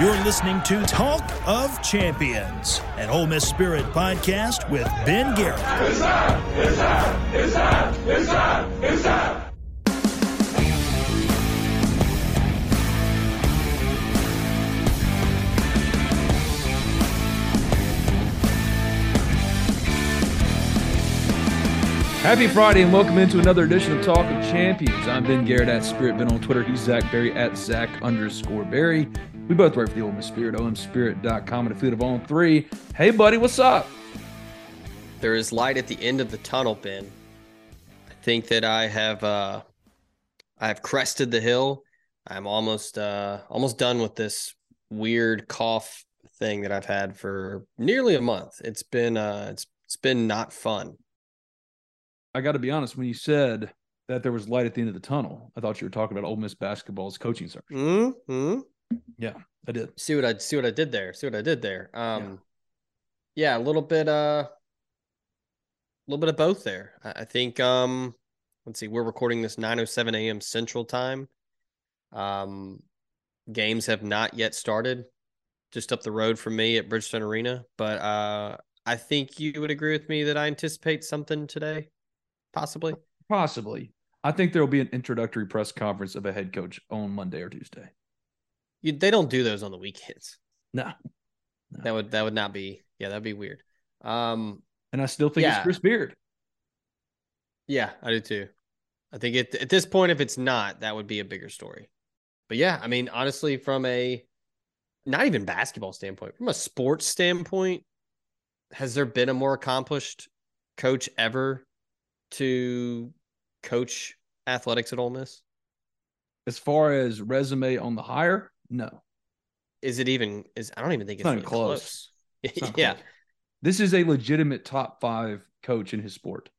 You're listening to Talk of Champions, an Ole Miss Spirit podcast with Ben Garrett. It's time! It's time! It's! It's! It's! Happy Friday and welcome into another edition of Talk of Champions. I'm Ben Garrett at Spirit Ben on Twitter. He's Zach Berry at Zach underscore Berry. We both work for the Ole Miss Spirit, omspirit.com, and a fleet of on three. Hey, buddy, what's up? There is light at the end of the tunnel, Ben. I think that I have uh I have crested the hill. I'm almost uh almost done with this weird cough thing that I've had for nearly a month. It's been uh it's it's been not fun. I got to be honest, when you said that there was light at the end of the tunnel, I thought you were talking about Ole Miss basketball's coaching search. Mm-hmm. Yeah, I did. See what I see what I did there. See what I did there. Um yeah, a little bit uh a little bit of both there. I, I think um let's see, we're recording this 9:07 a.m. Central Time. Um games have not yet started just up the road from me at Bridgestone Arena, but uh I think you would agree with me that I anticipate something today, possibly. Possibly. I think there will be an introductory press conference of a head coach on Monday or Tuesday. You, they don't do those on the weekends. No. That would that would not be yeah, that'd be weird. Um And I still think Yeah. it's Chris Beard. Yeah, I do too. I think it, at this point, if it's not, that would be a bigger story. But yeah, I mean, honestly, from a not even basketball standpoint, from a sports standpoint, has there been a more accomplished coach ever to coach athletics at Ole Miss? As far as resume on the hire, no. Is it even? Is I don't even think it's, not even close. It's not yeah. close. This is a legitimate top five coach in his sport.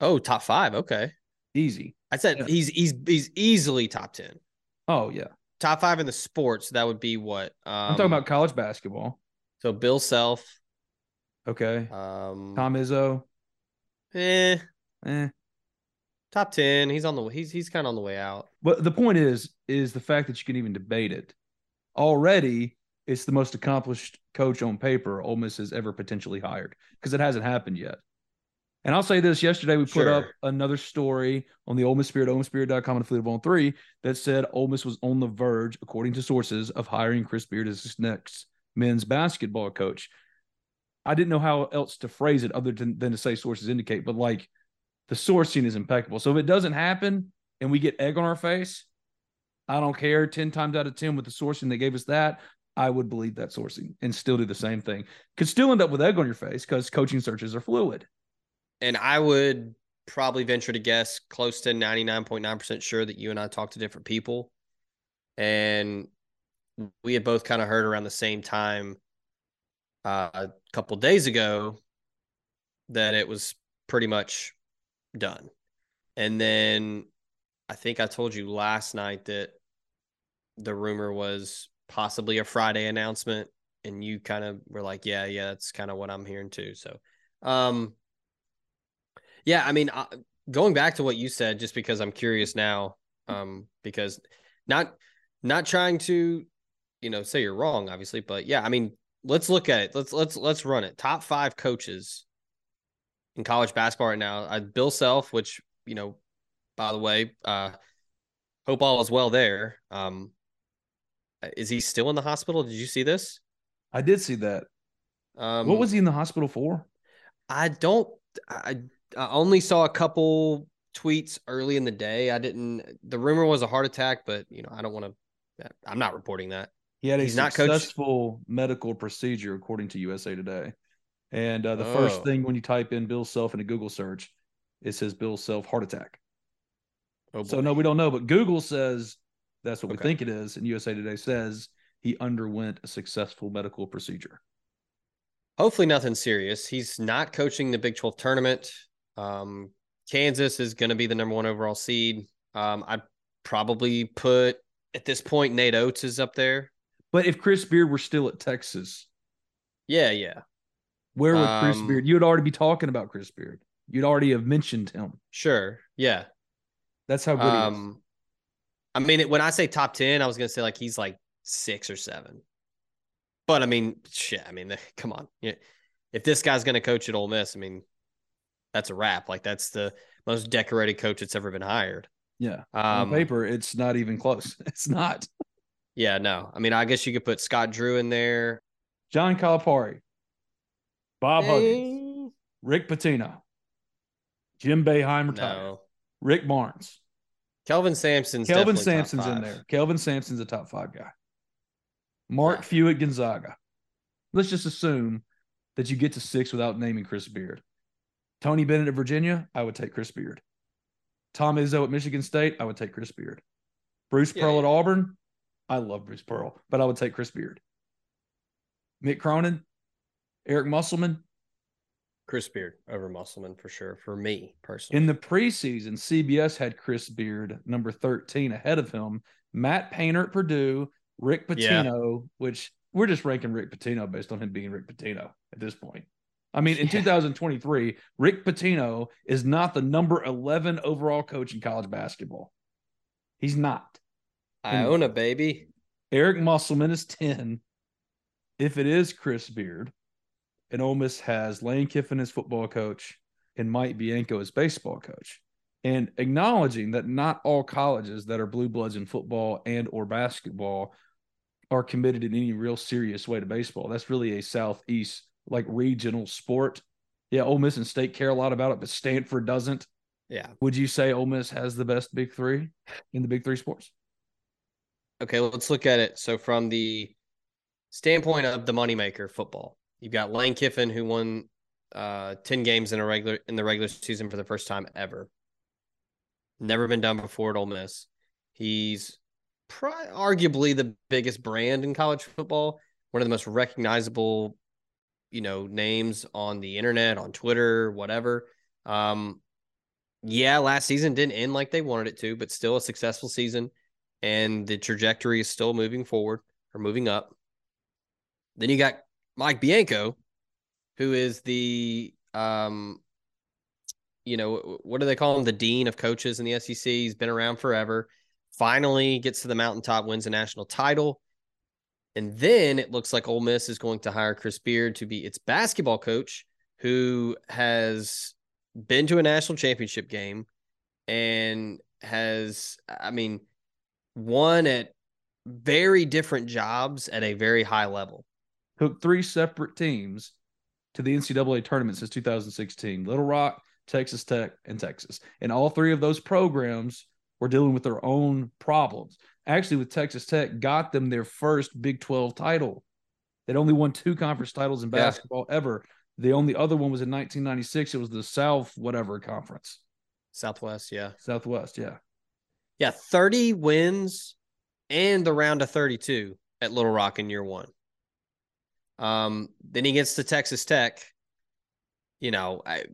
Oh, top five. Okay. Easy. I said Yeah. he's he's he's easily top ten. Oh, yeah. Top five in the sports. That would be what? Um, I'm talking about college basketball. so Bill Self. Okay. Um, Tom Izzo. eh, Eh. Top ten. He's on the he's he's kind of on the way out. But the point is, is the fact that you can even debate it. Already, it's the most accomplished coach on paper Ole Miss has ever potentially hired because it hasn't happened yet. And I'll say this: yesterday we put up another story on the Ole Miss Spirit, OleMissSpirit.com, and Fleet of On Three that said Ole Miss was on the verge, according to sources, of hiring Chris Beard as his next men's basketball coach. I didn't know how else to phrase it other than, than to say sources indicate, but like the sourcing is impeccable. So if it doesn't happen and we get egg on our face, I don't care. 10 times out of 10 with the sourcing they gave us that, I would believe that sourcing and still do the same thing. Could still end up with egg on your face because coaching searches are fluid. And I would probably venture to guess close to ninety nine point nine percent sure that you and I talked to different people, and we had both kind of heard around the same time uh, a couple days ago that it was pretty much done. And then I think I told you last night that the rumor was possibly a Friday announcement and you kind of were like, yeah, yeah, that's kind of what I'm hearing too. So, um yeah, I mean, uh, going back to what you said just because I'm curious now um because not not trying to you know say you're wrong obviously, but yeah, I mean, let's look at it. Let's let's let's run it. Top 5 coaches in college basketball right now. Uh, Bill Self, which, you know, by the way, uh hope all is well there. Um is he still in the hospital? Did you see this? I did see that. Um what was he in the hospital for? I don't I I only saw a couple tweets early in the day. I didn't the rumor was a heart attack, but you know, I don't want to I'm not reporting that. He had a He's successful medical procedure, according to USA Today. And uh, the first Oh. thing when you type in Bill Self in a Google search, it says Bill Self heart attack. Oh So no, we don't know, but Google says That's what we think it is. And USA Today says he underwent a successful medical procedure. Hopefully, nothing serious. He's not coaching the Big 12 tournament. Um, Kansas is going to be the number one overall seed. Um, I'd probably put at this point Nate Oats is up there. But if Chris Beard were still at Texas, Yeah, yeah, where would Chris Um, Beard? You'd already be talking about Chris Beard. You'd already have mentioned him. sure, yeah. That's how good he is. Um, I mean, when I say top ten, I was gonna say like he's like six or seven. But I mean, shit. I mean, come on. If this guy's gonna coach at Ole Miss, I mean, that's a wrap. Like that's the most decorated coach that's ever been hired. Yeah. Um, On paper, it's not even close. It's not. yeah, no. I mean, I guess you could put Scott Drew in there. John Calipari, Bob Huggins, Eh, Rick Pitino, Jim Boeheim retired, no, Rick Barnes, Kelvin Sampson's Kelvin definitely top Sampson's in there. Kelvin Sampson's a top five guy. Mark Yeah. Few at Gonzaga. Let's just assume that you get to six without naming Chris Beard. Tony Bennett at Virginia, I would take Chris Beard. Tom Izzo at Michigan State, I would take Chris Beard. Bruce Yeah, Pearl yeah. at Auburn, I love Bruce Pearl, but I would take Chris Beard. Mick Cronin, Eric Musselman. Chris Beard over Musselman for sure. For me personally, In the preseason, CBS had Chris Beard, number 13, ahead of him. Matt Painter at Purdue, Rick Yeah. Pitino, which we're just ranking Rick Pitino based on him being Rick Pitino at this point. I mean, in Yeah. 2023, Rick Pitino is not the number 11 overall coach in college basketball. He's not. Iona baby. Eric Musselman is 10. If it is Chris Beard, and Ole Miss has Lane Kiffin as football coach and Mike Bianco as baseball coach, and acknowledging that not all colleges that are blue bloods in football and or basketball are committed in any real serious way to baseball. That's really a southeast like regional sport. Yeah, Ole Miss and State care a lot about it, but Stanford doesn't. Yeah. Would you say Ole Miss has the best big three in the big three sports? Okay, let's look at it. So from the standpoint of the moneymaker football, you've got Lane Kiffin who won uh 10 games in a regular in the regular season for the first time ever. Never been done before at Ole Miss. He's arguably the biggest brand in college football, one of the most recognizable, you know, names on the internet, on Twitter, whatever. Um yeah, last season didn't end like they wanted it to, but still a successful season and the trajectory is still moving forward or moving up. Then you got Mike Bianco, who is the um, you know, what do they call him? The dean of coaches in the SEC. He's been around forever. Finally gets to the mountaintop, wins a national title. And then it looks like Ole Miss is going to hire Chris Beard to be its basketball coach, who has been to a national championship game and has, I mean, won at very different jobs at a very high level. Took three separate teams to the NCAA tournament since 2016 Little Rock, Texas Tech, and Texas. And all three of those programs were dealing with their own problems. Actually, with Texas Tech, got them their first Big 12 title. They'd only won two conference titles in Yeah. basketball ever. The only other one was in 1996. It was the South whatever conference, Southwest, yeah. Southwest. Yeah. Yeah, 30 wins and the round of 32 at Little Rock in year one. Um, then he gets to Texas Tech. You know, I,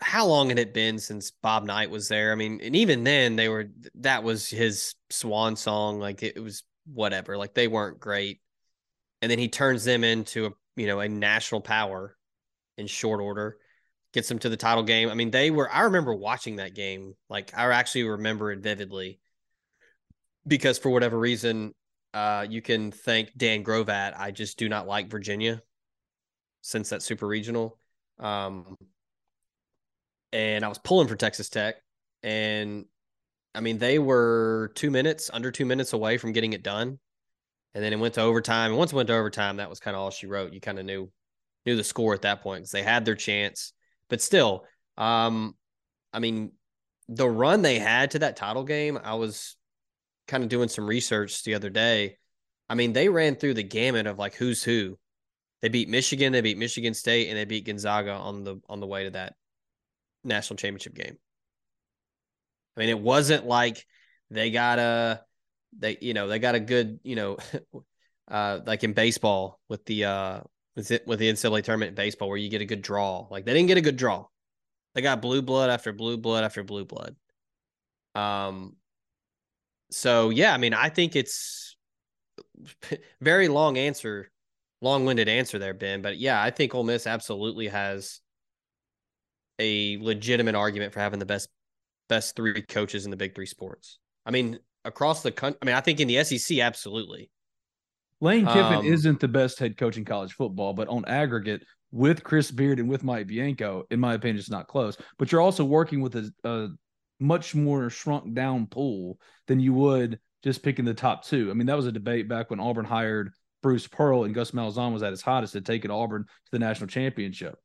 how long had it been since Bob Knight was there? I mean, and even then they were that was his swan song. Like it, was whatever. Like they weren't great. And then he turns them into a you know a national power in short order. Gets them to the title game. I mean, they were. I remember watching that game. Like I actually remember it vividly because for whatever reason, uh, you can thank Dan Grovat. I just do not like Virginia since that super regional. Um, and I was pulling for Texas Tech, and I mean they were two minutes, under two minutes away from getting it done, and then it went to overtime. And once it went to overtime, that was kind of all she wrote. You kind of knew knew the score at that point because they had their chance, but still, um, I mean, the run they had to that title game, I was kind of doing some research the other day. I mean, they ran through the gamut of like who's who. They beat Michigan, they beat Michigan State, and they beat Gonzaga on the on the way to that national championship game. I mean, it wasn't like they got a They, you know, they got a good, you know, uh, like in baseball with the uh with it with the NCAA tournament in baseball where you get a good draw. Like they didn't get a good draw. They got blue blood after blue blood after blue blood. Um so yeah, I mean, I think it's very long answer, long-winded answer there, Ben. But yeah, I think Ole Miss absolutely has a legitimate argument for having the best best three coaches in the big three sports. I mean, across the country. I mean, I think in the SEC, absolutely. Lane Kiffin um, isn't the best head coach in college football, but on aggregate, with Chris Beard and with Mike Bianco, in my opinion, it's not close. But you're also working with a, a much more shrunk down pool than you would just picking the top two. I mean, that was a debate back when Auburn hired Bruce Pearl and Gus Malzahn was at his hottest to take it Auburn to the national championship.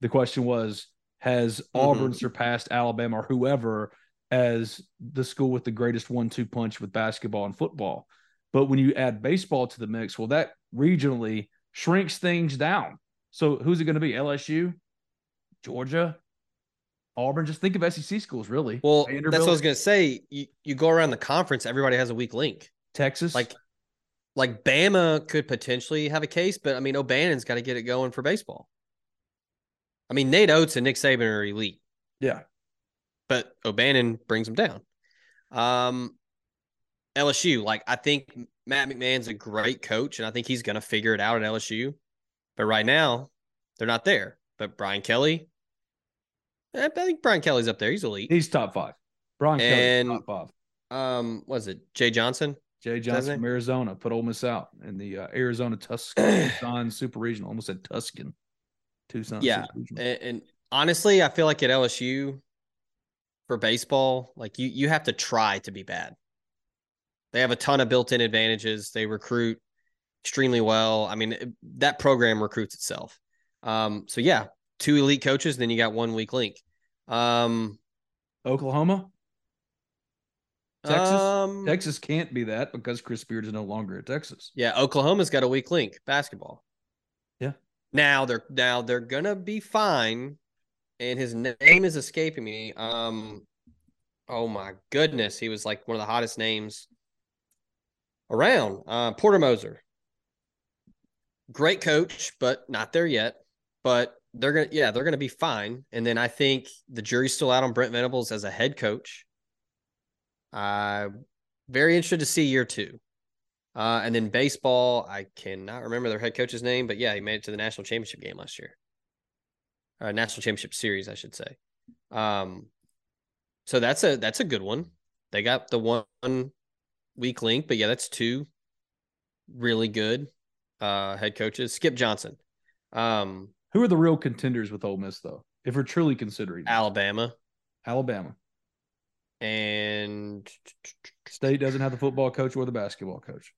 The question was, has mm-hmm. Auburn surpassed Alabama or whoever as the school with the greatest one-two punch with basketball and football? But when you add baseball to the mix, well, that regionally shrinks things down. So who's it going to be? LSU, Georgia, Auburn. Just think of SEC schools, really. Well, that's what I was going to say. You, you go around the conference, everybody has a weak link. Texas, like like Bama could potentially have a case, but I mean Bohannon's got to get it going for baseball. I mean Nate Oats and Nick Saban are elite. Yeah, but Bohannon brings them down. Um, LSU, like I think Matt McMahon's a great coach, and I think he's going to figure it out at LSU. But right now, they're not there. But Brian Kelly, I think Brian Kelly's up there. He's elite. He's top five. Brian Kelly, top five. Um, was it Jay Johnson? Jay Johnson from Arizona put Ole Miss out in the uh, Arizona Tucson Super Regional. Almost said Tuscan, Tucson. Yeah, and, and honestly, I feel like at LSU for baseball, like you you have to try to be bad. They have a ton of built-in advantages. They recruit extremely well. I mean, that program recruits itself. Um, so yeah, two elite coaches, then you got one weak link. Um, Oklahoma, Texas. Um, Texas can't be that because Chris Beard is no longer at Texas. Yeah, Oklahoma's got a weak link basketball. Yeah. Now they're now they're gonna be fine, and his name is escaping me. Um, oh my goodness, he was like one of the hottest names around. Uh, Porter Moser, great coach, but not there yet. But they're gonna, yeah, they're gonna be fine. And then I think the jury's still out on Brent Venables as a head coach. Uh, very interested to see year two. Uh, and then baseball, I cannot remember their head coach's name, but yeah, he made it to the national championship game last year. Uh, national championship series, I should say. Um, so that's a that's a good one. They got the one weak link, but yeah, that's two really good uh, head coaches. Skip Johnson. Um, Who are the real contenders with Ole Miss though? If we're truly considering Alabama, Alabama, and State doesn't have the football coach or the basketball coach.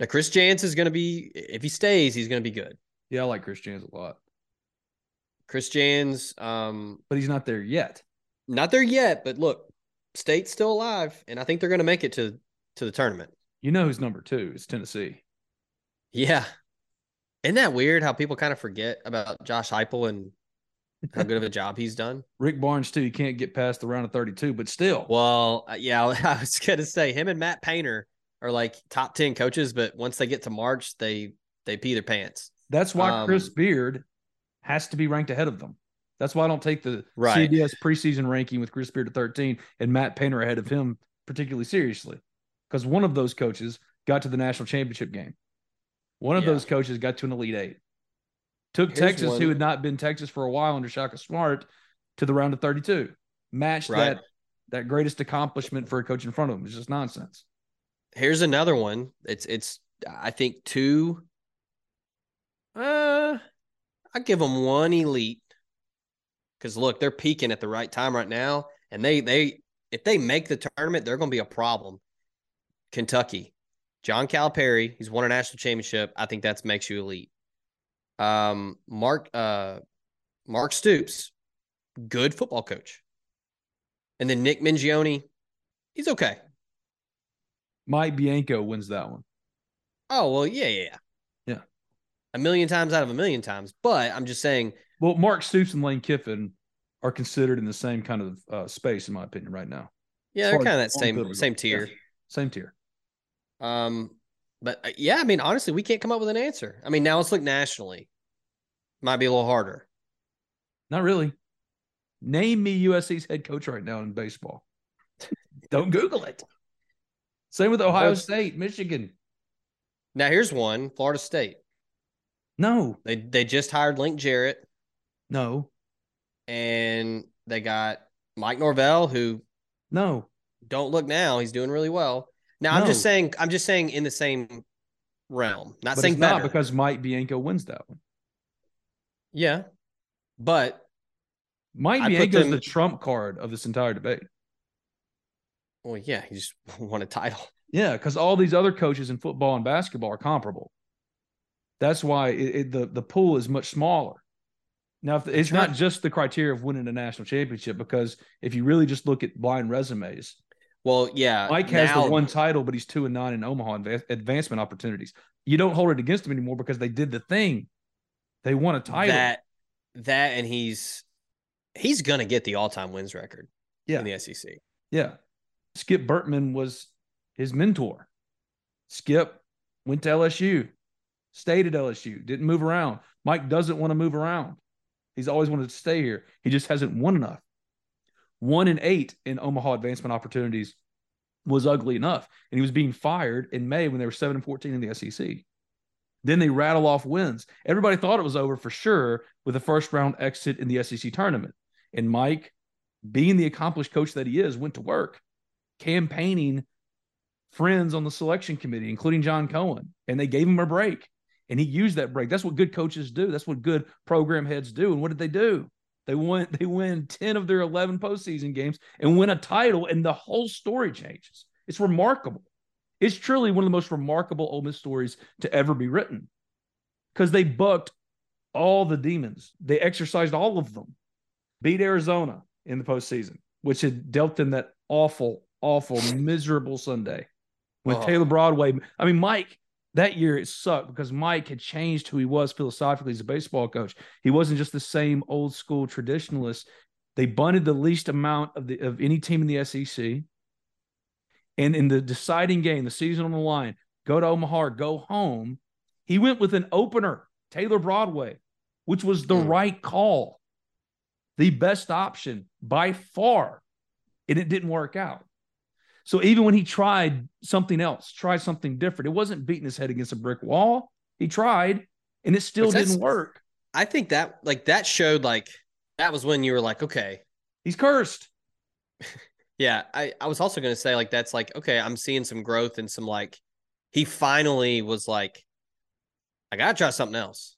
Now Chris Jans is going to be if he stays, he's going to be good. Yeah, I like Chris Jans a lot. Chris Jans, um, but he's not there yet. Not there yet, but look, State's still alive, and I think they're going to make it to to the tournament. You know who's number two? It's Tennessee. Yeah, isn't that weird? How people kind of forget about Josh Heupel and how good of a job he's done. Rick Barnes too. You can't get past the round of thirty-two, but still. Well, uh, yeah, I was going to say him and Matt Painter are like top ten coaches, but once they get to March, they they pee their pants. That's why um, Chris Beard has to be ranked ahead of them. That's why I don't take the right. CBS preseason ranking with Chris Beard at 13 and Matt Painter ahead of him particularly seriously. Because one of those coaches got to the national championship game. One of yeah. those coaches got to an Elite Eight. Took Here's Texas, one. who had not been Texas for a while under Shaka Smart, to the round of 32. Matched right. that that greatest accomplishment for a coach in front of him. It's just nonsense. Here's another one. It's it's I think two. Uh, I give them one elite because look, they're peaking at the right time right now, and they they if they make the tournament, they're going to be a problem. Kentucky, John Calipari, he's won a national championship. I think that makes you elite. Um, Mark uh, Mark Stoops, good football coach, and then Nick Mingione, he's okay. Mike Bianco wins that one. Oh well, yeah, yeah, yeah. Yeah. A million times out of a million times, but I'm just saying well, Mark Stoops and Lane Kiffin are considered in the same kind of uh, space, in my opinion, right now. Yeah, they're kind of that same same tier. Same tier. Um, but uh, yeah, I mean, honestly, we can't come up with an answer. I mean, now let's look nationally. Might be a little harder. Not really. Name me USC's head coach right now in baseball. Don't Google it. Same with Ohio Both- State, Michigan. Now here's one: Florida State. No, They they just hired Link Jarrett, no, and they got Mike Norvell, who no. don't look now. He's doing really well. Now I'm just saying. I'm just saying in the same realm. Not But saying not because Mike Bianco wins that one. yeah, but Mike I Bianco is the trump card of this entire debate. well, yeah, he just won a title. Yeah, because all these other coaches in football and basketball are comparable. That's why it, it, the the pool is much smaller. Now, if it's not just the criteria of winning a national championship, because if you really just look at blind resumes, Well, yeah, Mike has now- the one title, but he's two and nine in Omaha adva- advancement opportunities. You don't hold it against him anymore because they did the thing. They won a title. that that and he's he's gonna get the all time wins record yeah, in the SEC. yeah. Skip Bertman was his mentor. Skip went to LSU, stayed at LSU, didn't move around. Mike doesn't want to move around. He's always wanted to stay here. He just hasn't won enough. One in eight in Omaha advancement opportunities was ugly enough. And he was being fired in May when they were 7 and 14 in the SEC. Then they rattle off wins. Everybody thought it was over for sure with a first round exit in the SEC tournament. And Mike, being the accomplished coach that he is, went to work campaigning friends on the selection committee, including John Cohen, and they gave him a break. And he used that break. That's what good coaches do. That's what good program heads do. And what did they do? They win. They win ten of their eleven postseason games and win a title, and the whole story changes. It's remarkable. It's truly one of the most remarkable Ole Miss stories to ever be written, because they bucked all the demons. They exercised all of them. Beat Arizona in the postseason, which had dealt them that awful, awful, miserable Sunday with Oh. Taylor Broadway. I mean, Mike, that year it sucked because Mike had changed who he was philosophically as a baseball coach. He wasn't just the same old school traditionalist. They bunted the least amount of the of any team in the SEC. And in the deciding game, the season on the line, go to Omaha, go home. He went with an opener, Taylor Broadway, which was the Hmm. right call, the best option by far. And it didn't work out. So even when he tried something else, tried something different, it wasn't beating his head against a brick wall. He tried, and it still didn't work. I think that like that showed like that was when you were like, okay, He's cursed. yeah. I I was also gonna say like that's like okay, I'm seeing some growth and some like he finally was like, I gotta try something else.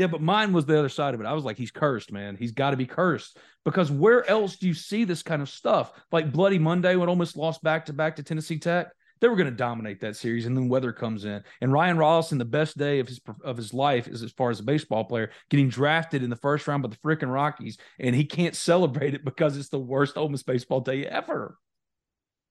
Yeah, but mine was the other side of it. I was like, he's cursed, man. He's got to be cursed because where else do you see this kind of stuff? Like Bloody Monday when almost lost back to back to Tennessee Tech. They were going to dominate that series, and then weather comes in. And Ryan Rolison, the best day of his of his life, is as far as a baseball player, getting drafted in the first round by the freaking Rockies, and he can't celebrate it because it's the worst Ole Miss baseball day ever.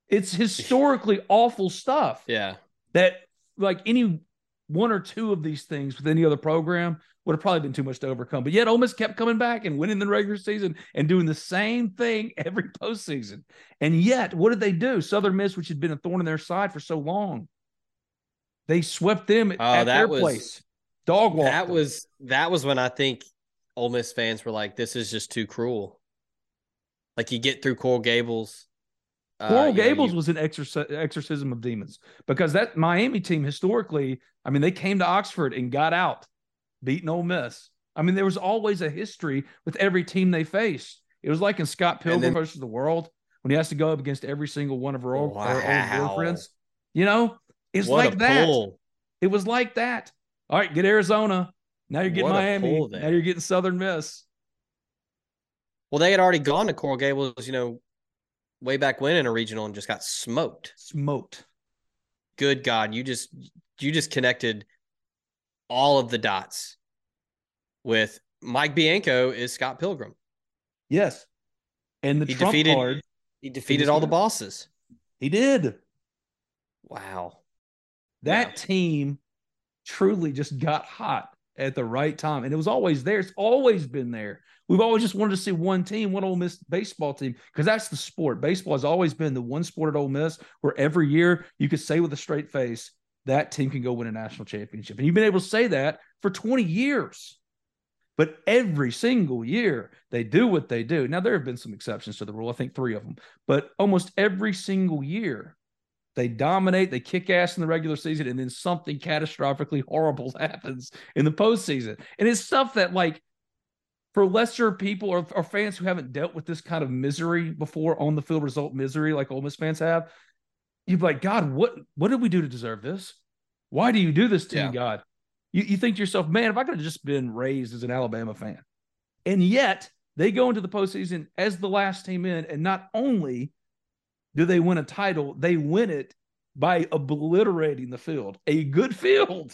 It's historically awful stuff Yeah. that like any one or two of these things with any other program would have probably been too much to overcome. But yet Ole Miss kept coming back and winning the regular season and doing the same thing every postseason. And yet, what did they do? Southern Miss, which had been a thorn in their side for so long, they swept them Oh, at their was- place. Dog walked. That them. was that was when I think Ole Miss fans were like, "This is just too cruel." Like you get through Coral Gables. Uh, Coral know, Gables you- was an exorc- exorcism of demons because that Miami team historically, I mean, they came to Oxford and got out, beating Ole Miss. I mean, there was always a history with every team they faced. It was like in Scott Pilgrim then- versus the World when he has to go up against every single one of her old, her old girlfriends. You know, it's what like that. pull. It was like that. All right, get Arizona. Now you're getting What Miami. Now you're getting Southern Miss. Well, they had already gone to Coral Gables, you know, way back when in a regional and just got smoked. Smoked. Good God, you just you just connected all of the dots with Mike Bianco is Scott Pilgrim. Yes. And the He trump defeated- card, He defeated all the bosses. he did. Wow. That Yeah. team truly just got hot at the right time. And it was always there. It's always been there. We've always just wanted to see one team, one Ole Miss baseball team, because that's the sport. Baseball has always been the one sport at Ole Miss where every year you could say with a straight face, that team can go win a national championship. And you've been able to say that for 20 years. But every single year they do what they do. Now, there have been some exceptions to the rule, I think three of them, but almost every single year they dominate, they kick ass in the regular season, and then something catastrophically horrible happens in the postseason. And it's stuff that, like, for lesser people or, or fans who haven't dealt with this kind of misery before on the field result misery, like Ole Miss fans have, you'd be like, God, what what did we do to deserve this? Why do you do this to yeah. me, God? You, you think to yourself, man, if I could have just been raised as an Alabama fan. And yet they go into the postseason as the last team in, and not only do they win a title, they win it by obliterating the field, a good field.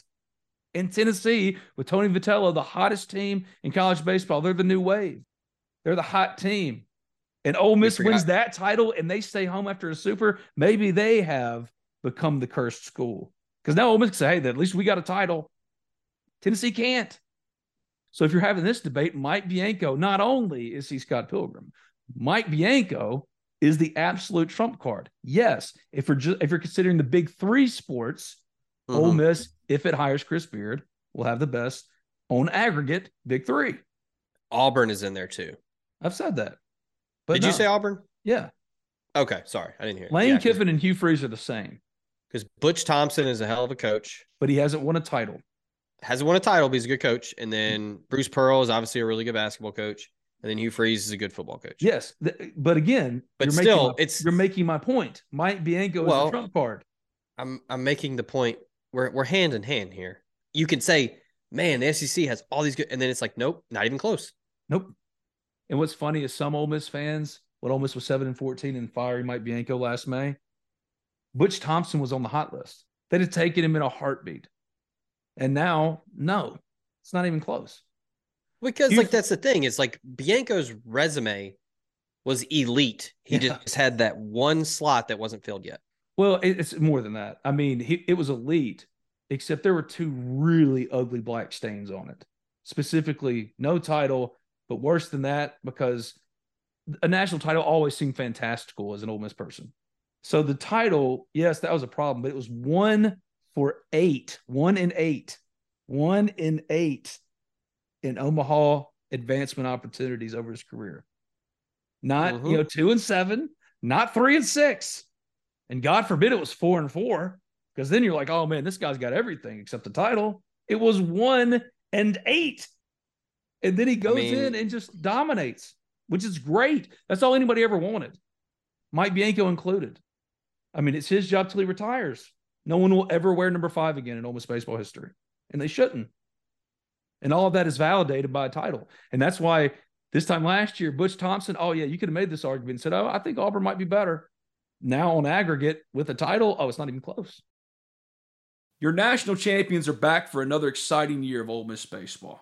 In Tennessee, with Tony Vitello, the hottest team in college baseball, they're the new wave. They're the hot team. And Ole Miss wins that title and they stay home after a super. Maybe they have become the cursed school. Because now Ole Miss can say, hey, at least we got a title. Tennessee can't. So if you're having this debate, Mike Bianco, not only is he Scott Pilgrim, Mike Bianco is the absolute trump card. Yes, if you're just, if you're considering the big three sports, mm-hmm. Ole Miss, if it hires Chris Beard, will have the best on aggregate big three. Auburn is in there too. I've said that. But Did no. you say Auburn? Yeah. Okay, sorry, I didn't hear. It. Lane yeah, Kiffin and Hugh Freeze are the same. Because Butch Thompson is a hell of a coach, but he hasn't won a title hasn't won a title, but he's a good coach. And then Bruce Pearl is obviously a really good basketball coach. And then Hugh Freeze is a good football coach. Yes, but again, but still, my, it's you're making my point. Mike Bianco is well, the trump card. I'm I'm making the point. We're we're hand in hand here. You can say, man, the SEC has all these good, and then it's like, nope, not even close. Nope. And what's funny is some Ole Miss fans, when Ole Miss was seven and fourteen and firing Mike Bianco last May, Butch Thompson was on the hot list. They'd have taken him in a heartbeat. And now, no, it's not even close. Because you, like that's the thing. It's like Bianco's resume was elite. He yeah. just had that one slot that wasn't filled yet. Well, it's more than that. I mean, he, it was elite, except there were two really ugly black stains on it. Specifically, no title, but worse than that, because a national title always seemed fantastical as an Ole Miss person. So the title, yes, that was a problem, but it was one for eight, one in eight, one in eight in Omaha advancement opportunities over his career. Not, mm-hmm. you know, two and seven, not three and six. And God forbid it was four and four, because then you're like, oh man, this guy's got everything except the title. It was one and eight. And then he goes I mean, in and just dominates, which is great. That's all anybody ever wanted. Mike Bianco included. I mean, it's his job till he retires. No one will ever wear number five again in Ole Miss baseball history, and they shouldn't. And all of that is validated by a title, and that's why this time last year, Butch Thompson. Oh yeah, you could have made this argument and said, "Oh, I think Auburn might be better." Now on aggregate with a title, oh, it's not even close. Your national champions are back for another exciting year of Ole Miss baseball.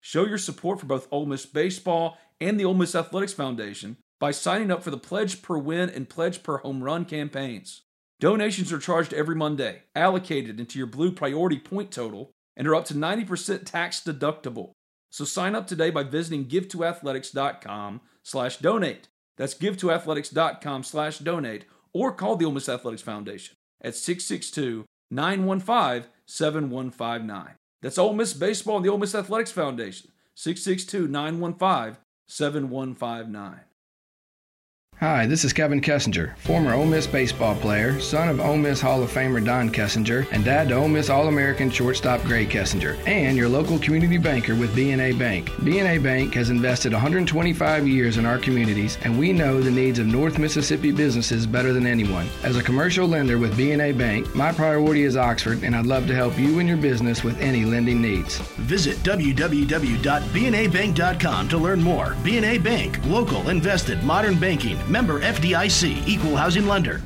Show your support for both Ole Miss baseball and the Ole Miss Athletics Foundation by signing up for the Pledge Per Win and Pledge Per Home Run campaigns. Donations are charged every Monday, allocated into your Blue Priority point total, and are up to 90% tax deductible. So sign up today by visiting givetoathletics.com slash donate. That's givetoathletics.com slash donate or call the Ole Miss Athletics Foundation at 662-915-7159. That's Ole Miss Baseball and the Ole Miss Athletics Foundation, 662-915-7159. Hi, this is Kevin Kessinger, former Ole Miss baseball player, son of Ole Miss Hall of Famer Don Kessinger, and dad to Ole Miss All-American shortstop Gray Kessinger, and your local community banker with BNA Bank. BNA Bank has invested 125 years in our communities, and we know the needs of North Mississippi businesses better than anyone. As a commercial lender with BNA Bank, my priority is Oxford, and I'd love to help you and your business with any lending needs. Visit www.bnabank.com to learn more. BNA Bank, local, invested, modern banking Member FDIC, Equal Housing Lender.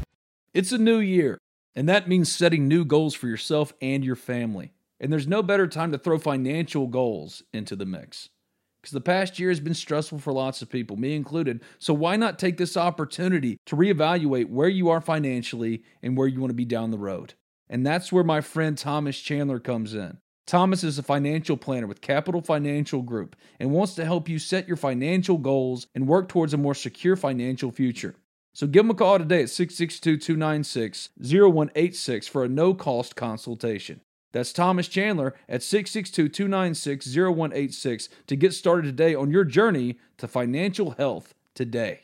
It's a new year, and that means setting new goals for yourself and your family. And there's no better time to throw financial goals into the mix. Because the past year has been stressful for lots of people, me included. So why not take this opportunity to reevaluate where you are financially and where you want to be down the road? And that's where my friend Thomas Chandler comes in. Thomas is a financial planner with Capital Financial Group and wants to help you set your financial goals and work towards a more secure financial future. So give him a call today at 662 296 0186 for a no cost consultation. That's Thomas Chandler at 662 296 0186 to get started today on your journey to financial health today.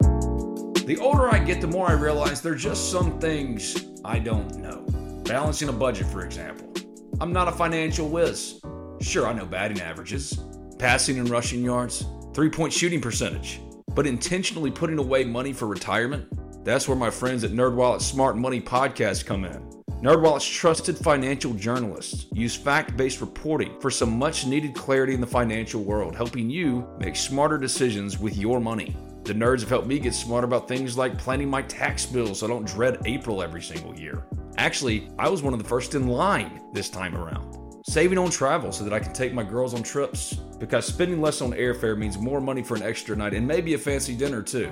The older I get, the more I realize there are just some things I don't know. Balancing a budget, for example. I'm not a financial whiz. Sure, I know batting averages, passing and rushing yards, three point shooting percentage, but intentionally putting away money for retirement? That's where my friends at NerdWallet's Smart Money Podcast come in. NerdWallet's trusted financial journalists use fact-based reporting for some much-needed clarity in the financial world, helping you make smarter decisions with your money. The nerds have helped me get smarter about things like planning my tax bill so I don't dread April every single year. Actually, I was one of the first in line this time around. Saving on travel so that I can take my girls on trips, because spending less on airfare means more money for an extra night and maybe a fancy dinner too.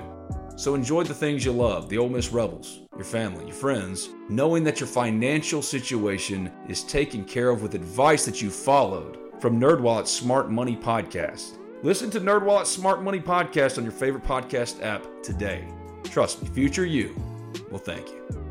So enjoy the things you love, the Ole Miss Rebels, your family, your friends, knowing that your financial situation is taken care of with advice that you followed from NerdWallet's Smart Money Podcast. Listen to NerdWallet's Smart Money Podcast on your favorite podcast app today. Trust me, future you will thank you.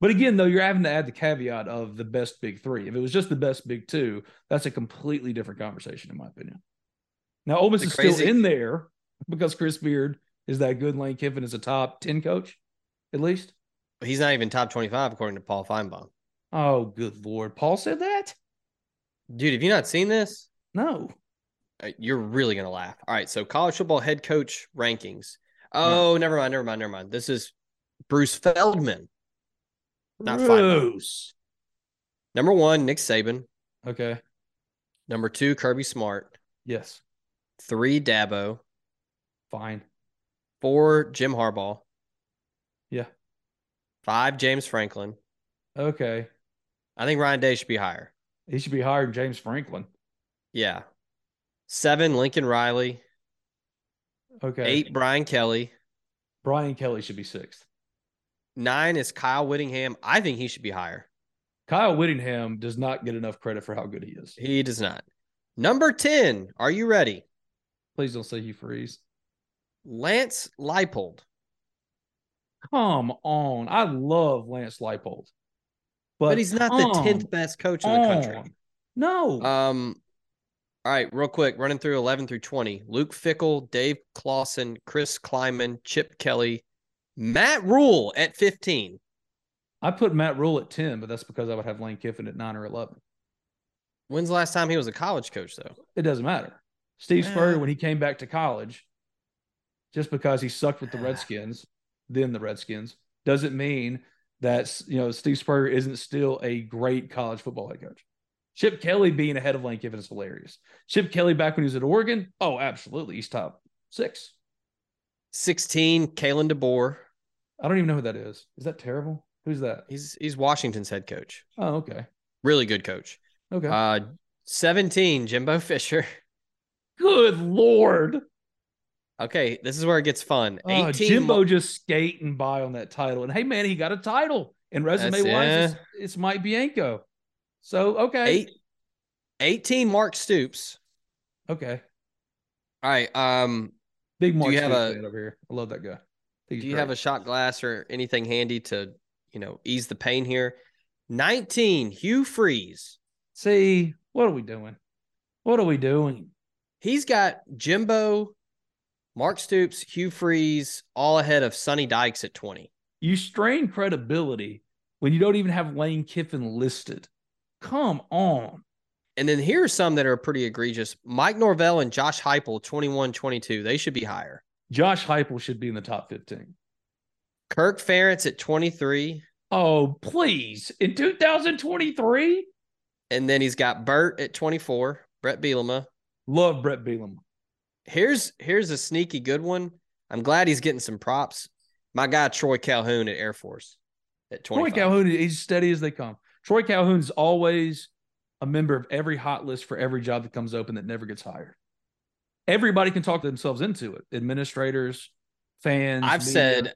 But again, though, you're having to add the caveat of the best big three. If it was just the best big two, that's a completely different conversation, in my opinion. Now, Ole Miss is crazy- still in there because Chris Beard is that good. Lane Kiffin is a top 10 coach, at least. He's not even top 25 according to Paul Finebaum. Oh, good Lord. Paul said that? Dude, have you not seen this? No. Uh, You're really going to laugh. All right. So, college football head coach rankings. Oh, never mind. Never mind. Never mind. This is Bruce Feldman. Not Finebaum. Bruce. Number one, Nick Saban. Okay. Number two, Kirby Smart. Yes. Three, Dabo. Fine. Four, Jim Harbaugh. Yeah. Five, James Franklin. Okay. I think Ryan Day should be higher. He should be higher than James Franklin. Yeah. Seven, Lincoln Riley. Okay. Eight, Brian Kelly. Brian Kelly should be sixth. Nine is Kyle Whittingham. I think he should be higher. Kyle Whittingham does not get enough credit for how good he is. He does not. Number 10, are you ready? Please don't say Hugh Freeze. Lance Leipold. Come on. I love Lance Leipold. But, he's not the 10th best coach in the country. No. Um, all right, real quick, running through 11 through 20. Luke Fickell, Dave Clawson, Chris Klieman, Chip Kelly, Matt Rhule at 15. I put Matt Rhule at 10, but that's because I would have Lane Kiffin at 9 or 11. When's the last time he was a college coach, though? It doesn't matter. Steve Spurrier, when he came back to college, just because he sucked with the Redskins, then the Redskins, doesn't mean that you know Steve Spurrier isn't still a great college football head coach. Chip Kelly being ahead of Lane Kiffin is hilarious. Chip Kelly back when he was at Oregon, oh, absolutely, he's top six. 16, Kalen DeBoer. I don't even know who that is. Is that terrible? Who's that? He's he's Washington's head coach. Oh, okay, Really good coach. okay. Uh 17, Jimbo Fisher. Good lord, Okay, this is where it gets fun. oh, 18 Jimbo Mo- just skating by on that title, and hey, man, he got a title. And resume That's- wise, yeah. it's, it's Mike Bianco. So okay, eight, 18 Mark Stoops. okay. All right. Um, Big Mark you have a- over here. I love that guy. Do you have a shot glass or anything handy to you know, ease the pain here. 19, Hugh Freeze. See, what are we doing? What are we doing? He's got Jimbo, Mark Stoops, Hugh Freeze, all ahead of Sonny Dykes at 20. You strain credibility when you don't even have Lane Kiffin listed. Come on. And then here are some that are pretty egregious. Mike Norvell and Josh Heupel, 21, 22. They should be higher. Josh Heupel should be in the top 15. Kirk Ferentz at 23. Oh, please. In 2023? And then he's got Burt at 24, Bret Bielema. Love Bret Bielema. Here's here's a sneaky good one. I'm glad he's getting some props. My guy Troy Calhoun at Air Force at 25. Troy Calhoun, he's steady as they come. Troy Calhoun's always a member of every hot list for every job that comes open that never gets hired. Everybody can talk themselves into it. Administrators, fans. I've media. said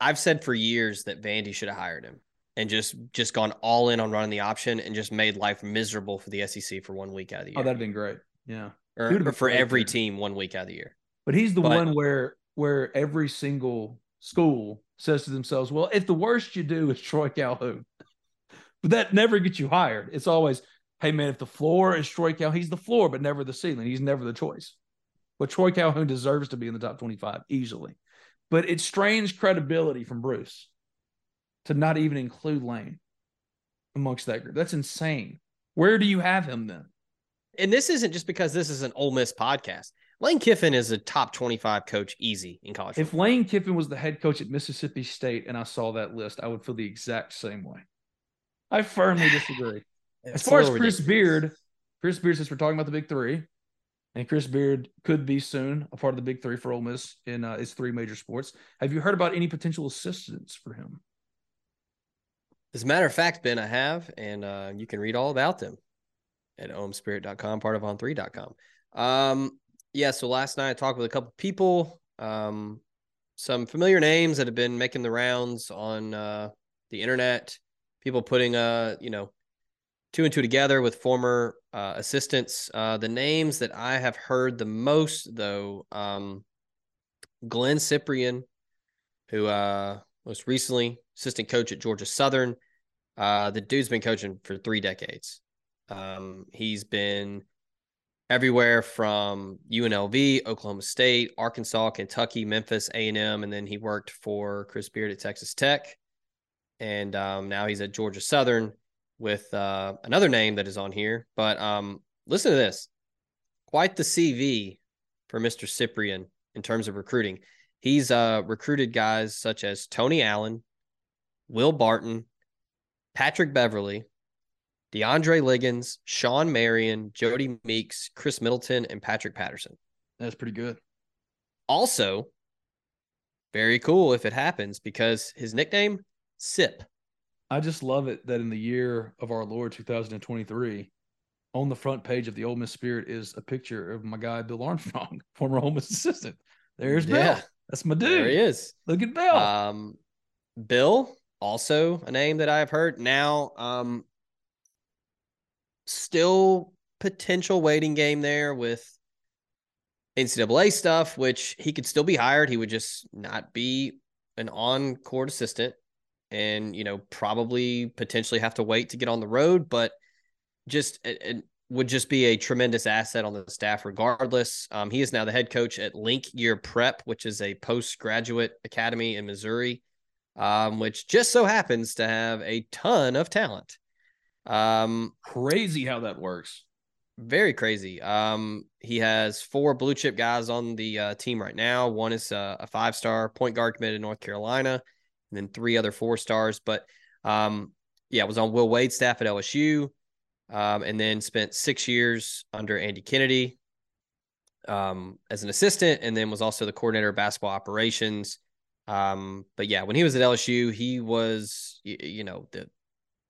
I've said for years that Vandy should have hired him and just just gone all in on running the option and just made life miserable for the SEC for one week out of the oh, year. Oh, that'd been great. Yeah. Or, or for every team one week out of the year. But he's the But- one where where every single school says to themselves, "Well, if the worst you do is Troy Calhoun," but that never gets you hired. It's always, "Hey man, if the floor is Troy Calhoun, he's the floor, but never the ceiling. He's never the choice." But Troy Calhoun deserves to be in the top twenty-five easily. But it strains credibility from Bruce to not even include Lane amongst that group. That's insane. Where do you have him then? And this isn't just because this is an Ole Miss podcast. Lane Kiffin is a top 25 coach easy in college. If football. Lane Kiffin was the head coach at Mississippi State and I saw that list, I would feel the exact same way. I firmly disagree. As far as Chris ridiculous. Beard, Chris Beard, since we're talking about the big three, and Chris Beard could be soon a part of the big three for Ole Miss in uh, its three major sports. Have you heard about any potential assistance for him? As a matter of fact, Ben, I have, and uh, you can read all about them at omspirit.com, part of on3.com. Um, yeah, so last night I talked with a couple people, um, some familiar names that have been making the rounds on uh, the internet, people putting, uh, you know, two and two together with former uh, assistants. Uh, the names that I have heard the most, though, um, Glynn Cyprien, who uh, most recently assistant coach at Georgia Southern. Uh, the dude's been coaching for three decades. Um, he's been everywhere from UNLV, Oklahoma State, Arkansas, Kentucky, Memphis, A and M, and then he worked for Chris Beard at Texas Tech, and um, now he's at Georgia Southern with uh, another name that is on here. But um, listen to this: quite the CV for Mister Cyprien in terms of recruiting. He's uh, recruited guys such as Tony Allen, Will Barton, Patrick Beverley, DeAndre Liggins, Shawn Marion, Jodie Meeks, Khris Middleton, and Patrick Patterson. That's pretty good. Also, very cool if it happens because his nickname, Sip. I just love it that in the year of our Lord 2023, on the front page of the Ole Miss Spirit is a picture of my guy Bill Armstrong, former Ole Miss assistant. There's Bill. That's my dude. There he is. Look at Bill. Um, Bill, also a name that I've heard. Now, um, still potential waiting game there with NCAA stuff, which he could still be hired. He would just not be an on court assistant and, you know, probably potentially have to wait to get on the road, but just it, it would just be a tremendous asset on the staff regardless. Um, he is now the head coach at Link Year Prep, which is a postgraduate academy in Missouri, um, which just so happens to have a ton of talent. Um, Crazy how that works. very crazy. Um, he has four blue chip guys on the uh, team right now. One is uh, a five star point guard committed to North Carolina, and then three other four stars. But um, yeah, was on Will Wade's staff at LSU, um, and then spent six years under Andy Kennedy um, as an assistant, and then was also the coordinator of basketball operations. Um, but yeah, when he was at LSU, he was y- you know the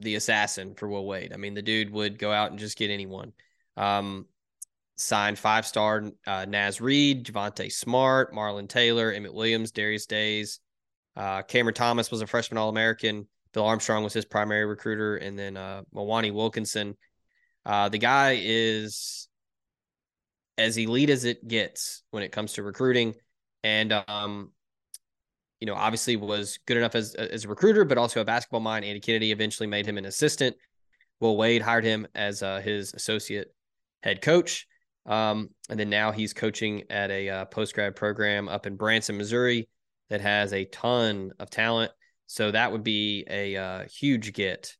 the assassin for Will Wade. I mean, the dude would go out and just get anyone. Um, signed five star uh, Naz Reid, Javonte Smart, Marlon Taylor, Emmett Williams, Darius Days. Uh, Cameron Thomas was a freshman All American. Bill Armstrong was his primary recruiter, and then uh, Mwani Wilkinson. Uh, the guy is as elite as it gets when it comes to recruiting, and um, you know, obviously was good enough as as a recruiter, but also a basketball mind. Andy Kennedy eventually made him an assistant. Will Wade hired him as uh, his associate head coach. Um, and then now he's coaching at a uh, post grad program up in Branson, Missouri, that has a ton of talent. So that would be a uh, huge get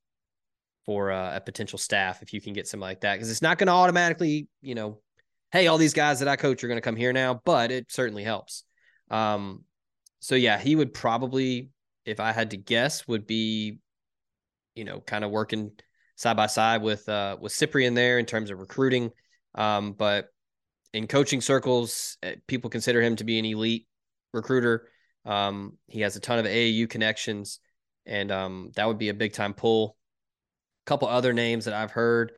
for uh, a potential staff if you can get something like that, because it's not going to automatically, you know, hey, all these guys that I coach are going to come here now, but it certainly helps. Um, so yeah, he would probably, if I had to guess, would be, you know, kind of working side by side with uh, with Cyprien there in terms of recruiting. Um, but in coaching circles, eh, people consider him to be an elite recruiter. Um, he has a ton of AAU connections, and um, that would be a big time pull. A couple other names that I've heard: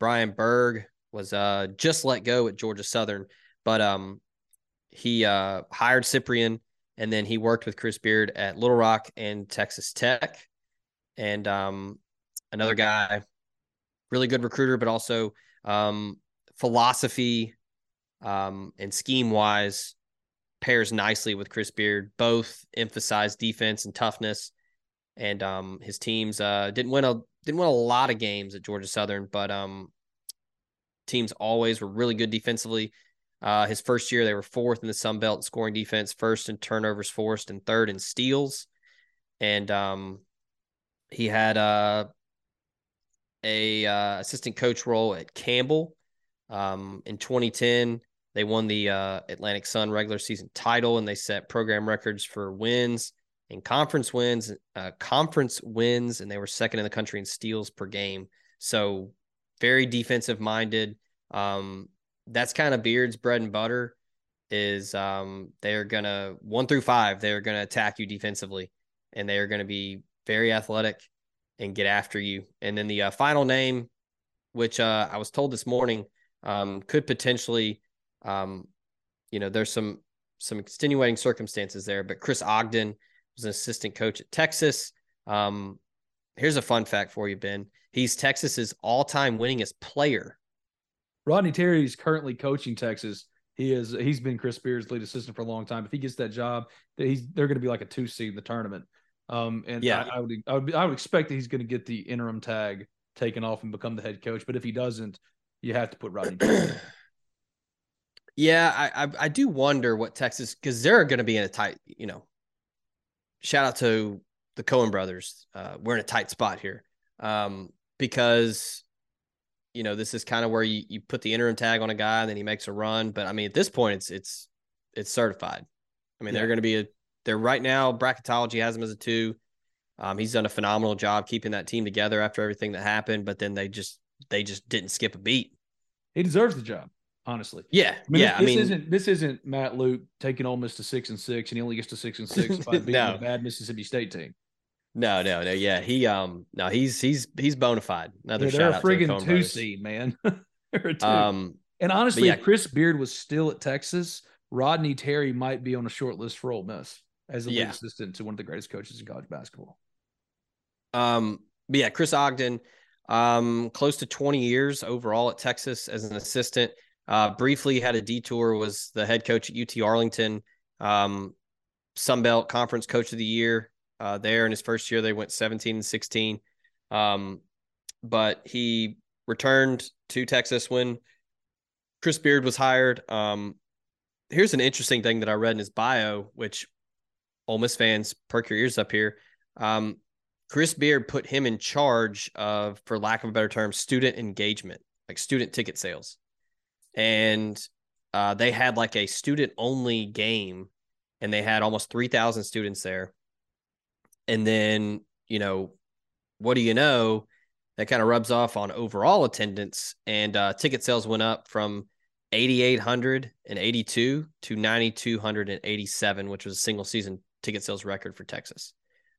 Brian Burg was uh, just let go at Georgia Southern, but um, he uh, hired Cyprien, and then he worked with Chris Beard at Little Rock and Texas Tech. And um, another guy, really good recruiter, but also um, philosophy um, and scheme wise pairs nicely with Chris Beard. Both emphasize defense and toughness. And um, his teams uh, didn't win a didn't win a lot of games at Georgia Southern, but um, teams always were really good defensively. Uh, his first year, they were fourth in the Sun Belt in scoring defense, first in turnovers forced, and third in steals. And um, he had uh, a uh, assistant coach role at Campbell. Um, in 2010, they won the uh, Atlantic Sun regular season title, and they set program records for wins and conference wins, uh, conference wins, and they were second in the country in steals per game. So very defensive minded. Um, that's kind of Beard's bread and butter. Is um, they're gonna one through five, they're gonna attack you defensively, and they are gonna be very athletic and get after you. And then the uh, final name, which uh, I was told this morning, um, could potentially, um, you know, there's some some extenuating circumstances there, but Chris Ogden was an assistant coach at Texas. Um, here's a fun fact for you, Ben. He's Texas's all-time winningest player. Rodney Terry is currently coaching Texas. He is he's been Chris Beard's lead assistant for a long time. If he gets that job, he's they're going to be like a two seed in the tournament. Um, and yeah, I, I, would I would I would expect that he's going to get the interim tag taken off and become the head coach. But if he doesn't, you have to put Rodney. yeah, I, I I do wonder what Texas because they're going to be in a tight. You know, shout out to the Coen brothers. Uh, we're in a tight spot here um, because you know this is kind of where you, you put the interim tag on a guy and then he makes a run. But I mean, at this point, it's it's it's certified. I mean, yeah. they're going to be a they're right now. Bracketology has him as a two. Um, he's done a phenomenal job keeping that team together after everything that happened. But then they just they just didn't skip a beat. He deserves the job, honestly. Yeah, I mean, yeah. This, I mean, isn't this isn't Matt Luke taking Ole Miss to six and six, and he only gets to six and six by beating no. a bad Mississippi State team. No, no, no. Yeah, he um, no, he's he's he's bona fide. Another yeah, shout out friggin' two brothers. seed, man. two. Um, and honestly, yeah. if Chris Beard was still at Texas, Rodney Terry might be on a short list for Ole Miss as a yeah. lead assistant to one of the greatest coaches in college basketball. Um, but yeah, Chris Ogden, um, close to 20 years overall at Texas as an assistant. Uh, briefly had a detour, was the head coach at UT Arlington, um, Sun Belt Conference Coach of the Year. Uh, there in his first year, they went 17 and 16. Um, but he returned to Texas when Chris Beard was hired. Um, here's an interesting thing that I read in his bio, which Ole Miss fans, perk your ears up here. Um, Chris Beard put him in charge of, for lack of a better term, student engagement, like student ticket sales. And uh, they had like a student only game and they had almost 3,000 students there. And then, you know, what do you know? That kind of rubs off on overall attendance. And uh, ticket sales went up from 8,882 to 9,287, which was a single season ticket sales record for Texas.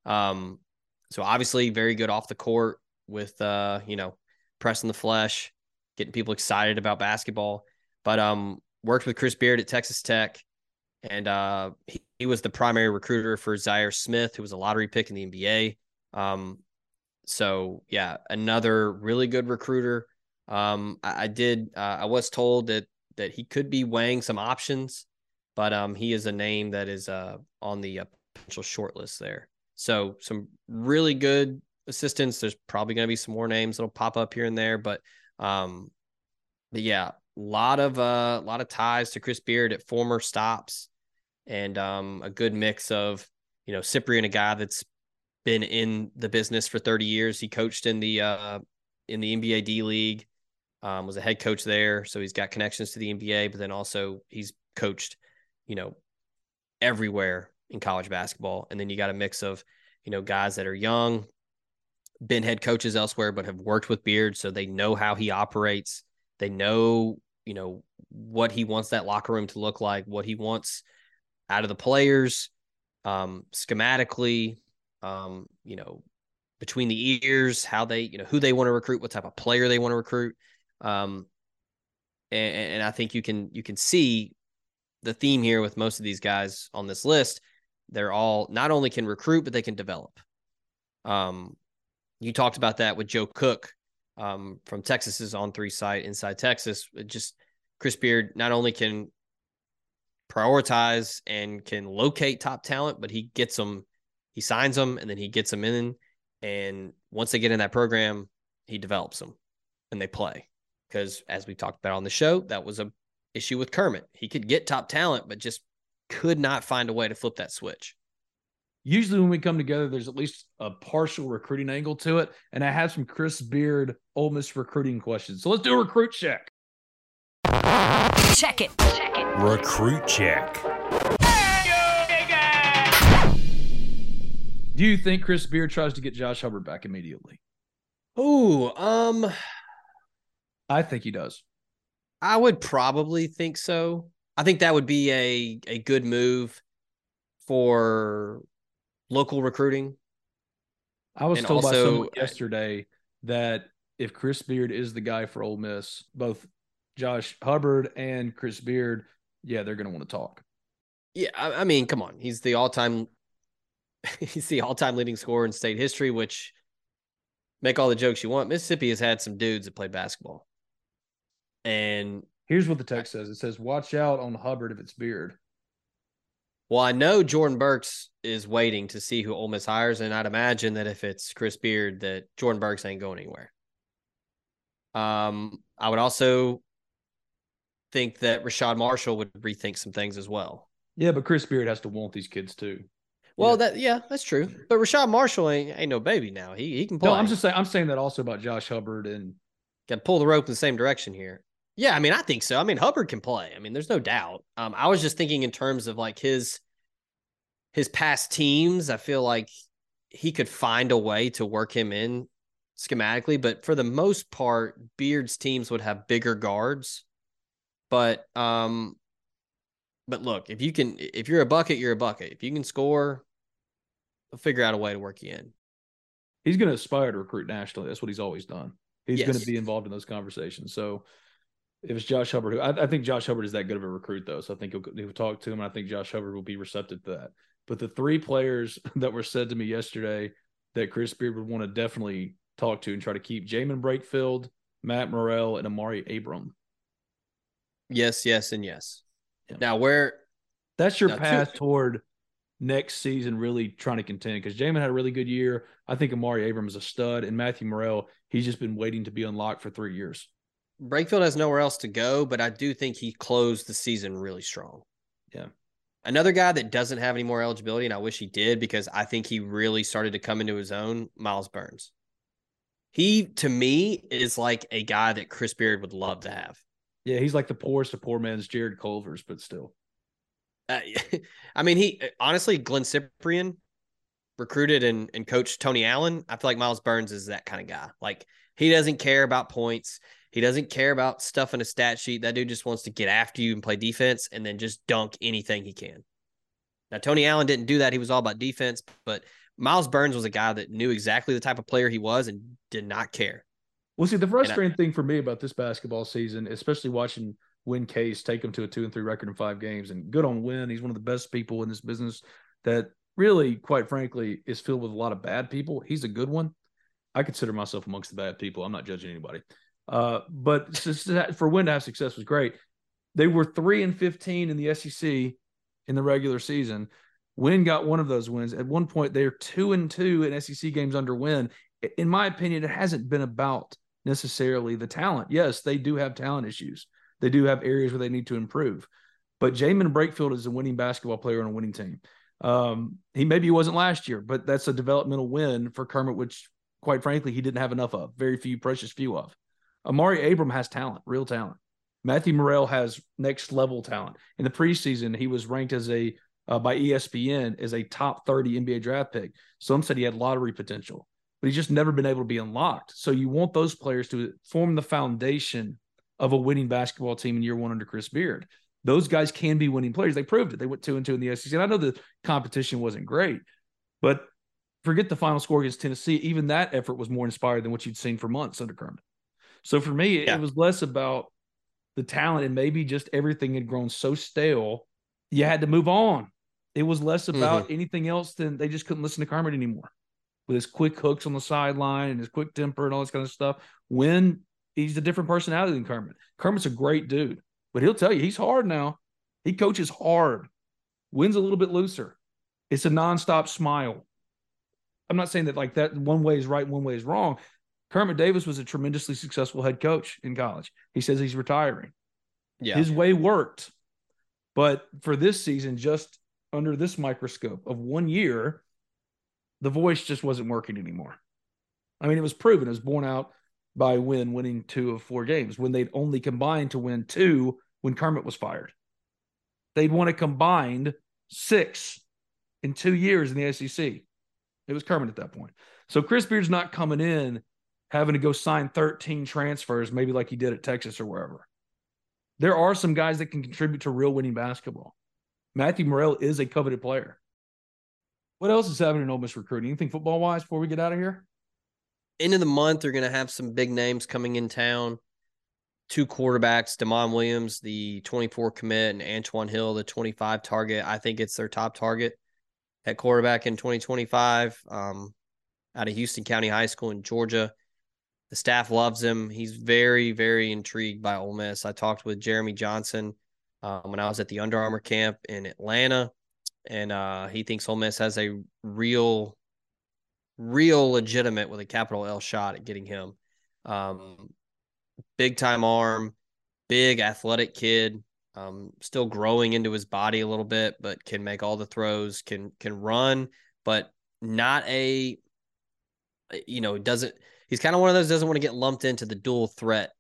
Um, so obviously very good off the court with uh, you know, pressing the flesh, getting people excited about basketball. But um worked with Chris Beard at Texas Tech. And uh he, he was the primary recruiter for Zhaire Smith, who was a lottery pick in the NBA. Um, so yeah, another really good recruiter. Um, I, I did uh, I was told that that he could be weighing some options, but um, he is a name that is uh on the uh, potential shortlist there. So some really good assistants. There's probably going to be some more names that'll pop up here and there, but um, but yeah, a lot of uh, a lot of ties to Chris Beard at former stops, and um, a good mix of you know Cyprien, a guy that's been in the business for 30 years. He coached in the uh, in the NBA D League, um, was a head coach there, so he's got connections to the NBA. But then also he's coached, you know, everywhere in college basketball. And then you got a mix of, you know, guys that are young, been head coaches elsewhere, but have worked with Beard, so they know how he operates. They know, you know, what he wants that locker room to look like, what he wants out of the players, um, schematically, um, you know, between the ears, how they, you know, who they want to recruit, what type of player they want to recruit. Um, and, and I think you can you can see the theme here with most of these guys on this list. They're all not only can recruit, but they can develop. Um, you talked about that with Joe Cook um, from Texas's on three site inside Texas. It just Chris Beard not only can prioritize and can locate top talent, but he gets them, he signs them, and then he gets them in. And once they get in that program, he develops them and they play. Because as we talked about on the show, that was a issue with Kermit. He could get top talent, but just could not find a way to flip that switch. Usually, when we come together, there's at least a partial recruiting angle to it. And I have some Chris Beard Ole Miss recruiting questions. So let's do a recruit check. Check it. Check it. Recruit check. Do you think Chris Beard tries to get Josh Hubbard back immediately? Oh, um, I think he does. I would probably think so. I think that would be a a good move for local recruiting. I was And told by someone uh, yesterday that if Chris Beard is the guy for Ole Miss, both Josh Hubbard and Chris Beard, yeah, they're going to want to talk. Yeah, I, I mean, come on, he's the all time he's the all time leading scorer in state history. Which make all the jokes you want. Mississippi has had some dudes that played basketball, and Here's what the text says. It says, "Watch out on Hubbard if it's Beard." Well, I know Jordan Burks is waiting to see who Ole Miss hires, and I'd imagine that if it's Chris Beard, that Jordan Burks ain't going anywhere. Um, I would also think that Rashad Marshall would rethink some things as well. Yeah, but Chris Beard has to want these kids too. Well, Yeah. that yeah, that's true. But Rashad Marshall ain't, ain't no baby now. He he can play. No, I'm just saying. I'm saying that also about Josh Hubbard and got to pull the rope in the same direction here. Yeah, I mean, I think so. I mean, Hubbard can play. I mean, there's no doubt. Um, I was just thinking in terms of like his his past teams. I feel like he could find a way to work him in schematically, but for the most part, Beard's teams would have bigger guards. But um, but look, if you can, if you're a bucket, you're a bucket. If you can score, they'll figure out a way to work you in. he's going to aspire to recruit nationally. That's what he's always done. He's going to be involved in those conversations. So if it's Josh Hubbard, who I, I think Josh Hubbard is that good of a recruit, though. So I think he'll, he'll talk to him, and I think Josh Hubbard will be receptive to that. But the three players that were said to me yesterday that Chris Beard would want to definitely talk to and try to keep Jaemyn Brakefield, Matt Murrell, and Amaree Abram. Yes, yes, and yes. Yeah. Now, where That's your Now, two- path toward next season really trying to contend because Jaemyn had a really good year. I think Amaree Abram is a stud, and Matthew Murrell, he's just been waiting to be unlocked for three years. Brakefield has nowhere else to go, but I do think he closed the season really strong. Yeah. Another guy that doesn't have any more eligibility, and I wish he did because I think he really started to come into his own, Myles Burns. He, to me, is like a guy that Chris Beard would love to have. Yeah, he's like the poorest of poor man's Jarrett Culver's, but still. Uh, I mean, he honestly, Glynn Cyprien recruited and, and coached Tony Allen. I feel like Myles Burns is that kind of guy. Like, he doesn't care about points. He doesn't care about stuff in a stat sheet. That dude just wants to get after you and play defense and then just dunk anything he can. Now, Tony Allen didn't do that. He was all about defense, but Myles Burns was a guy that knew exactly the type of player he was and did not care. Well, see, the frustrating thing for me about this basketball season, especially watching Win Case take him to a two and three record in five games, and good on Win. He's one of the best people in this business that really, quite frankly, is filled with a lot of bad people. He's a good one. I consider myself amongst the bad people. I'm not judging anybody. Uh, but for Win to have success was great. They were three and 15 in the SEC in the regular season. Win got one of those wins. At one point, they're two and two in SEC games under win. In my opinion, it hasn't been about necessarily the talent. Yes, they do have talent issues. They do have areas where they need to improve. But Jaemyn Brakefield is a winning basketball player on a winning team. Um, he maybe wasn't last year, but that's a developmental win for Kermit, which quite frankly he didn't have enough of. Very few, precious few of. Amaree Abram has talent, real talent. Matthew Murrell has next level talent. In the preseason, he was ranked as a uh, by ESPN as a top 30 NBA draft pick. Some said he had lottery potential, but he's just never been able to be unlocked. So you want those players to form the foundation of a winning basketball team in year one under Chris Beard. Those guys can be winning players. They proved it. They went two and two in the SEC. And I know the competition wasn't great, but forget the final score against Tennessee. Even that effort was more inspired than what you'd seen for months under Kermit. So for me, yeah. it was less about the talent and maybe just everything had grown so stale. You had to move on. It was less about mm-hmm. anything else than they just couldn't listen to Kermit anymore with his quick hooks on the sideline and his quick temper and all this kind of stuff. When he's a different personality than Kermit. Kermit's a great dude, but he'll tell you he's hard now. He coaches hard, wins a little bit looser. It's a nonstop smile. I'm not saying that like that one way is right, one way is wrong. Kermit Davis was a tremendously successful head coach in college. He says he's retiring. Yeah. His way worked. But for this season, just under this microscope of one year, the voice just wasn't working anymore. I mean, it was proven, it was borne out by Win winning two of four games when they'd only combined to win two when Kermit was fired. They'd won a combined six in two years in the SEC. It was Kermit at that point. So Chris Beard's not coming in having to go sign 13 transfers, maybe like he did at Texas or wherever. There are some guys that can contribute to real winning basketball. Matthew Murrell is a coveted player. What else is happening in Ole Miss recruiting? Anything football wise before we get out of here? End of the month, they're going to have some big names coming in town. Two quarterbacks, Demond Williams, the 24 commit, and Antwann Hill, the 25 target. I think it's their top target at quarterback in 2025 um, out of Houston County High School in Georgia. The staff loves him. He's very, very intrigued by Ole Miss. I talked with Jeremy Johnson uh, when I was at the Under Armour camp in Atlanta, and uh, he thinks Ole Miss has a real, real legitimate with a capital L shot at getting him. Um, big time arm, big athletic kid um, still growing into his body a little bit, but can make all the throws, can can run, but not a you know, doesn't he's kind of one of those doesn't want to get lumped into the dual threat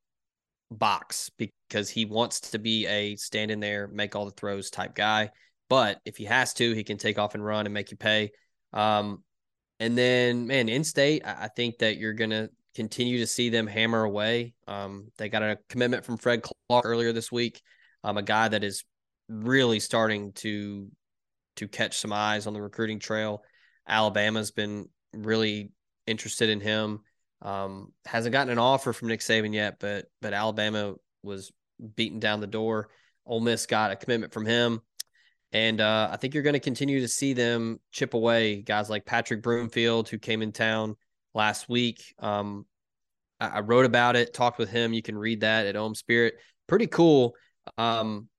box because he wants to be a stand in there, make all the throws type guy. But if he has to, he can take off and run and make you pay. Um, and then, man, in state, I, think that you're gonna continue to see them hammer away. Um, they got a commitment from Fred Clark earlier this week um, a guy that is really starting to to catch some eyes on the recruiting trail. Alabama's been really interested in him. Um, hasn't gotten an offer from Nick Saban yet, but but Alabama was beating down the door. Ole Miss got a commitment from him, and uh, I think you're going to continue to see them chip away. Guys like Patrick Broomfield, who came in town last week. Um, I, I wrote about it, talked with him. You can read that at Ohm Spirit. Pretty cool um,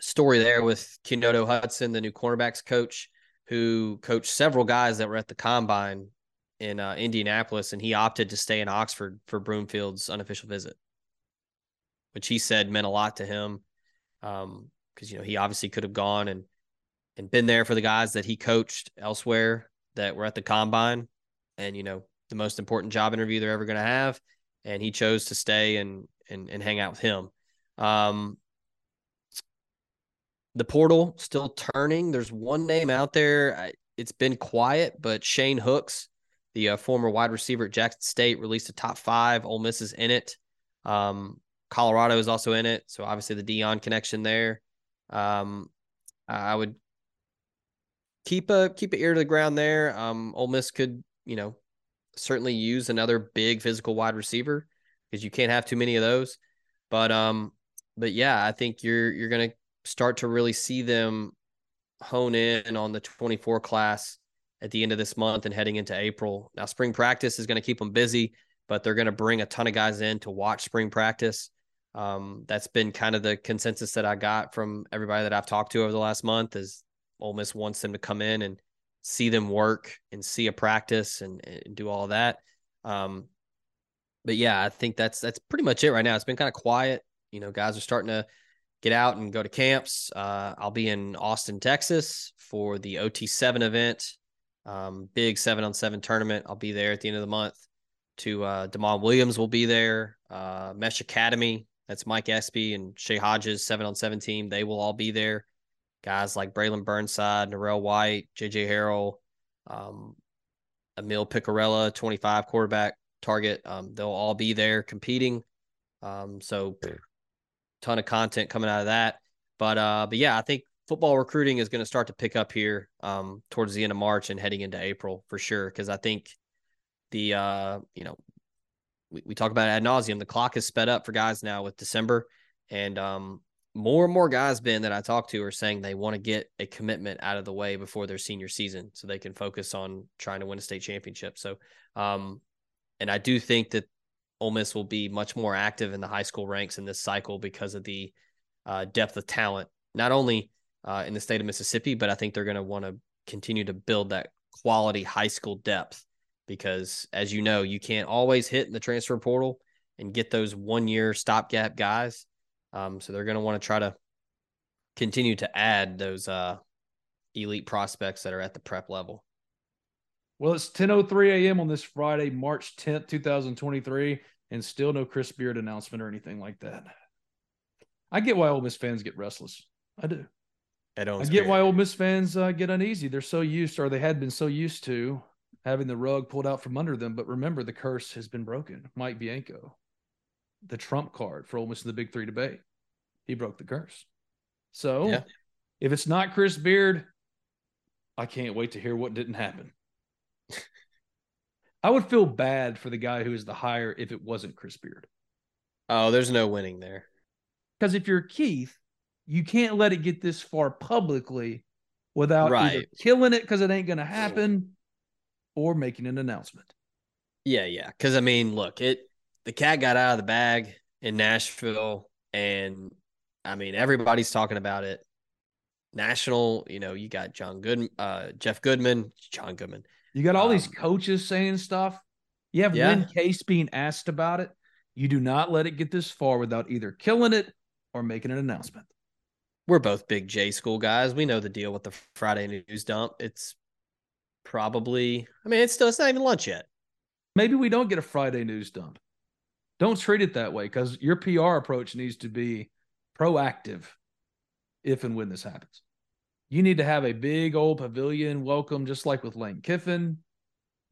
story there with Kenodo Hudson, the new cornerbacks coach, who coached several guys that were at the combine in uh, Indianapolis, and he opted to stay in Oxford for Broomfield's unofficial visit, which he said meant a lot to him. Um, because you know he obviously could have gone and and been there for the guys that he coached elsewhere that were at the combine, and you know the most important job interview they're ever going to have, and he chose to stay and and and hang out with him. Um, the portal still turning. There's one name out there. It's been quiet, but Shane Hooks, the uh, former wide receiver at Jackson State, released a top five. Ole Miss is in it. Um, Colorado is also in it. So obviously the Deion connection there. Um, I would keep a keep an ear to the ground there. Um, Ole Miss could, you know, certainly use another big physical wide receiver because you can't have too many of those. But um, but yeah, I think you're you're gonna start to really see them hone in on the 24 class at the end of this month and heading into April. Now, spring practice is going to keep them busy, but they're going to bring a ton of guys in to watch spring practice. Um, that's been kind of the consensus that I got from everybody that I've talked to over the last month is Ole Miss wants them to come in and see them work and see a practice and, and do all that. Um, but yeah, I think that's that's pretty much it right now. It's been kind of quiet. You know, guys are starting to get out and go to camps. Uh, I'll be in Austin, Texas for the OT7 event, um, big seven on seven tournament. I'll be there at the end of the month. To uh, Demond Williams will be there. Uh, Mesh Academy, that's Mike Espy and Shay Hodges, seven on seven team. They will all be there. Guys like Braylon Burnside, Narell White, JJ Harrell, um, Emil Picarella, 25 quarterback target. Um, they'll all be there competing. Um, so ton of content coming out of that. But uh, but yeah, I think football recruiting is going to start to pick up here um, towards the end of March and heading into April for sure. Because I think the uh, you know we, we talk about ad nauseum. The clock is sped up for guys now with December, and um, more and more guys, Ben, that I talk to are saying they want to get a commitment out of the way before their senior season so they can focus on trying to win a state championship. So, um, and I do think that Ole Miss will be much more active in the high school ranks in this cycle because of the uh, depth of talent, not only uh, in the state of Mississippi, but I think they're going to want to continue to build that quality high school depth because, as you know, you can't always hit in the transfer portal and get those one year stopgap guys um, so they're going to want to try to continue to add those uh, elite prospects that are at the prep level. Well, it's 10:03 a.m. on this Friday, March 10th, 2023, and still no Chris Beard announcement or anything like that. I get why Ole Miss fans get restless. I do. I get why Ole Miss fans uh, get uneasy. They're so used, or they had been so used to having the rug pulled out from under them. But remember, the curse has been broken. Mike Bianco the trump card for almost the Big Three debate. He broke the curse. So yeah. if it's not Chris Beard, I can't wait to hear what didn't happen. I would feel bad for the guy who is the hire if it wasn't Chris Beard. Oh, there's no winning there. Because if you're Keith, you can't let it get this far publicly without right. either killing it because it ain't going to happen or making an announcement. Yeah, yeah. Because I mean, look, it the cat got out of the bag in Nashville, and I mean everybody's talking about it. National, you know, you got John Good, uh, Jeff Goodman, John Goodman. You got all um, these coaches saying stuff. You have yeah. Lynn Case being asked about it. You do not let it get this far without either killing it or making an announcement. We're both big J school guys. We know the deal with the Friday news dump. It's probably, I mean, it's still, it's not even lunch yet. Maybe we don't get a Friday news dump. Don't treat it that way because your PR approach needs to be proactive if and when this happens. You need to have a big old pavilion welcome, just like with Lane Kiffin.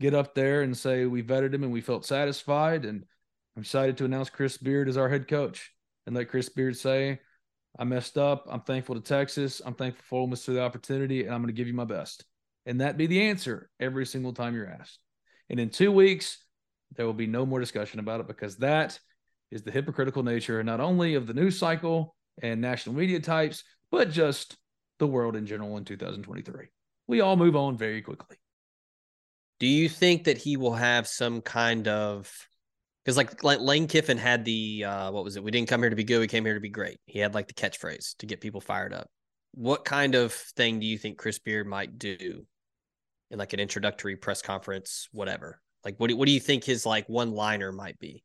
Get up there and say, We vetted him and we felt satisfied. And I'm excited to announce Chris Beard as our head coach. And let Chris Beard say, I messed up. I'm thankful to Texas. I'm thankful for Ole Miss for the opportunity, and I'm going to give you my best. And that be the answer every single time you're asked. And in two weeks, there will be no more discussion about it because that is the hypocritical nature not only of the news cycle and national media types, but just the world in general in 2023. We all move on very quickly. Do you think that he will have some kind of because like like Lane Kiffin had the uh what was it? We didn't come here to be good, we came here to be great. He had like the catchphrase to get people fired up. What kind of thing do you think Chris Beard might do in like an introductory press conference, whatever? Like, what do, what do you think his like one liner might be?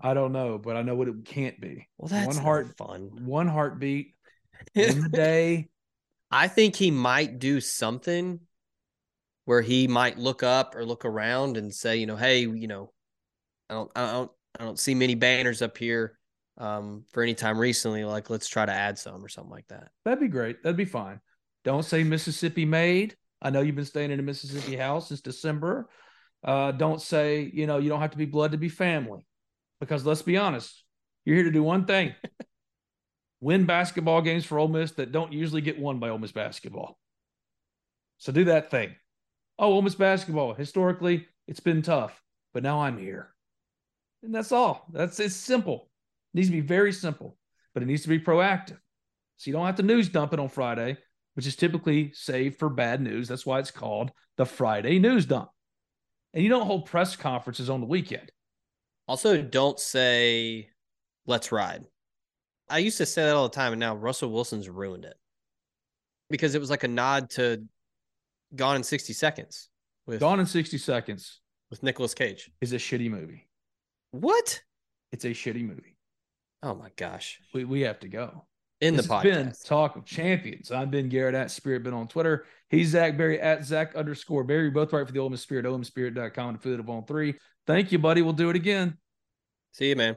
I don't know, but I know what it can't be. Well, that's one heart fun. One heartbeat in the day. I think he might do something where he might look up or look around and say, you know, hey, you know, I don't, I don't, I don't see many banners up here um, for any time recently. Like, let's try to add some or something like that. That'd be great. That'd be fine. Don't say Mississippi made. I know you've been staying in a Mississippi house since December. Uh, don't say, you know, you don't have to be blood to be family. Because let's be honest, you're here to do one thing win basketball games for Ole Miss that don't usually get won by Ole Miss basketball. So do that thing. Oh, Ole Miss basketball, historically, it's been tough, but now I'm here. And that's all. That's it's simple. It needs to be very simple, but it needs to be proactive. So you don't have to news dump it on Friday, which is typically saved for bad news. That's why it's called the Friday news dump and you don't hold press conferences on the weekend. Also, don't say, let's ride. I used to say that all the time, and now Russell Wilson's ruined it. because it was like a nod to Gone in 60 Seconds with Gone in 60 Seconds with Nicolas Cage. is a shitty movie. What? It's a shitty movie. Oh my gosh. We, we have to go. In this the has been podcast. Talk of Champions. I've been Garrett at Spirit Been on Twitter. He's Zach Berry at Zach underscore Berry. Both right for the Ole Miss Spirit, OleMissSpirit.com and affiliate of on three. Thank you, buddy. We'll do it again. See you, man.